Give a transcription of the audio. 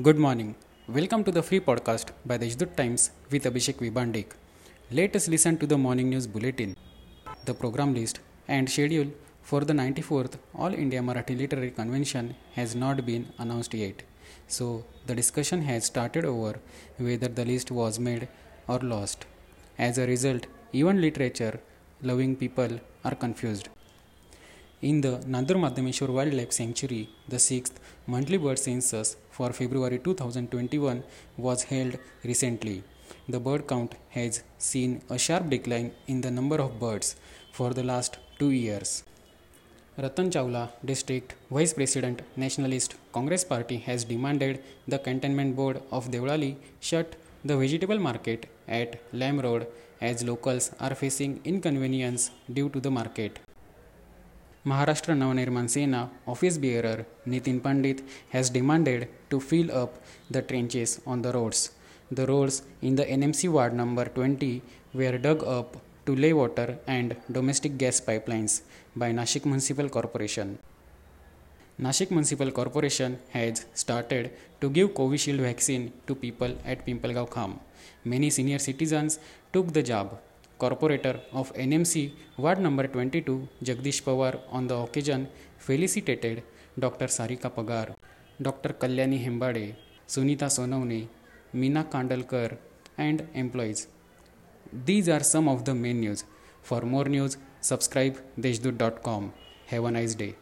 Good morning. Welcome to the free podcast by the Deshdoot Times with Abhishek Vibandik. Let us listen to the morning news bulletin. The program list and schedule for the 94th All India Marathi Literary Convention has not been announced yet. So, the discussion has started over whether the list was made or lost. As a result, even literature loving people are confused. In the Nandur Madhameshwar Wildlife Sanctuary, the sixth monthly bird census for February 2021 was held recently. The bird count has seen a sharp decline in the number of birds for the last two years. Ratan Chawla, District Vice President, Nationalist Congress Party, has demanded the Cantonment Board of Deolali shut the vegetable market at Lamb Road as locals are facing inconvenience due to the market. Maharashtra Navnirman Sena office bearer Nitin Pandit has demanded to fill up the trenches on the roads. The roads in the NMC ward number 20 were dug up to lay water and domestic gas pipelines by Nashik Municipal Corporation. Nashik Municipal Corporation has started to give Covishield vaccine to people at Pimpalgaon Kham. Many senior citizens took the jab. Corporator of N M C ward number twenty two Jagdish Pawar on the occasion felicitated doctor Sarika Pagar doctor Kalyani Hembade Sunita Sonawane Meena Kandalkar and employees these are some of the main news for more news subscribe Deshdoot dot com have a nice day